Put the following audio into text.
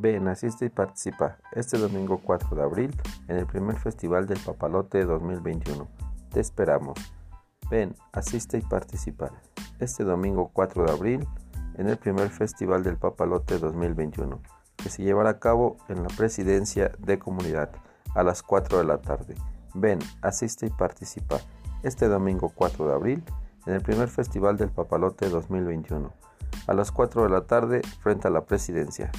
Ven, asiste y participa este domingo 4 de abril en el primer Festival del Papalote 2021. Te esperamos. Ven, asiste y participa este domingo 4 de abril en el primer Festival del Papalote 2021, que se llevará a cabo en la Presidencia de Comunidad a las 4 de la tarde. Ven, asiste y participa este domingo 4 de abril en el primer Festival del Papalote 2021 a las 4 de la tarde frente a la Presidencia.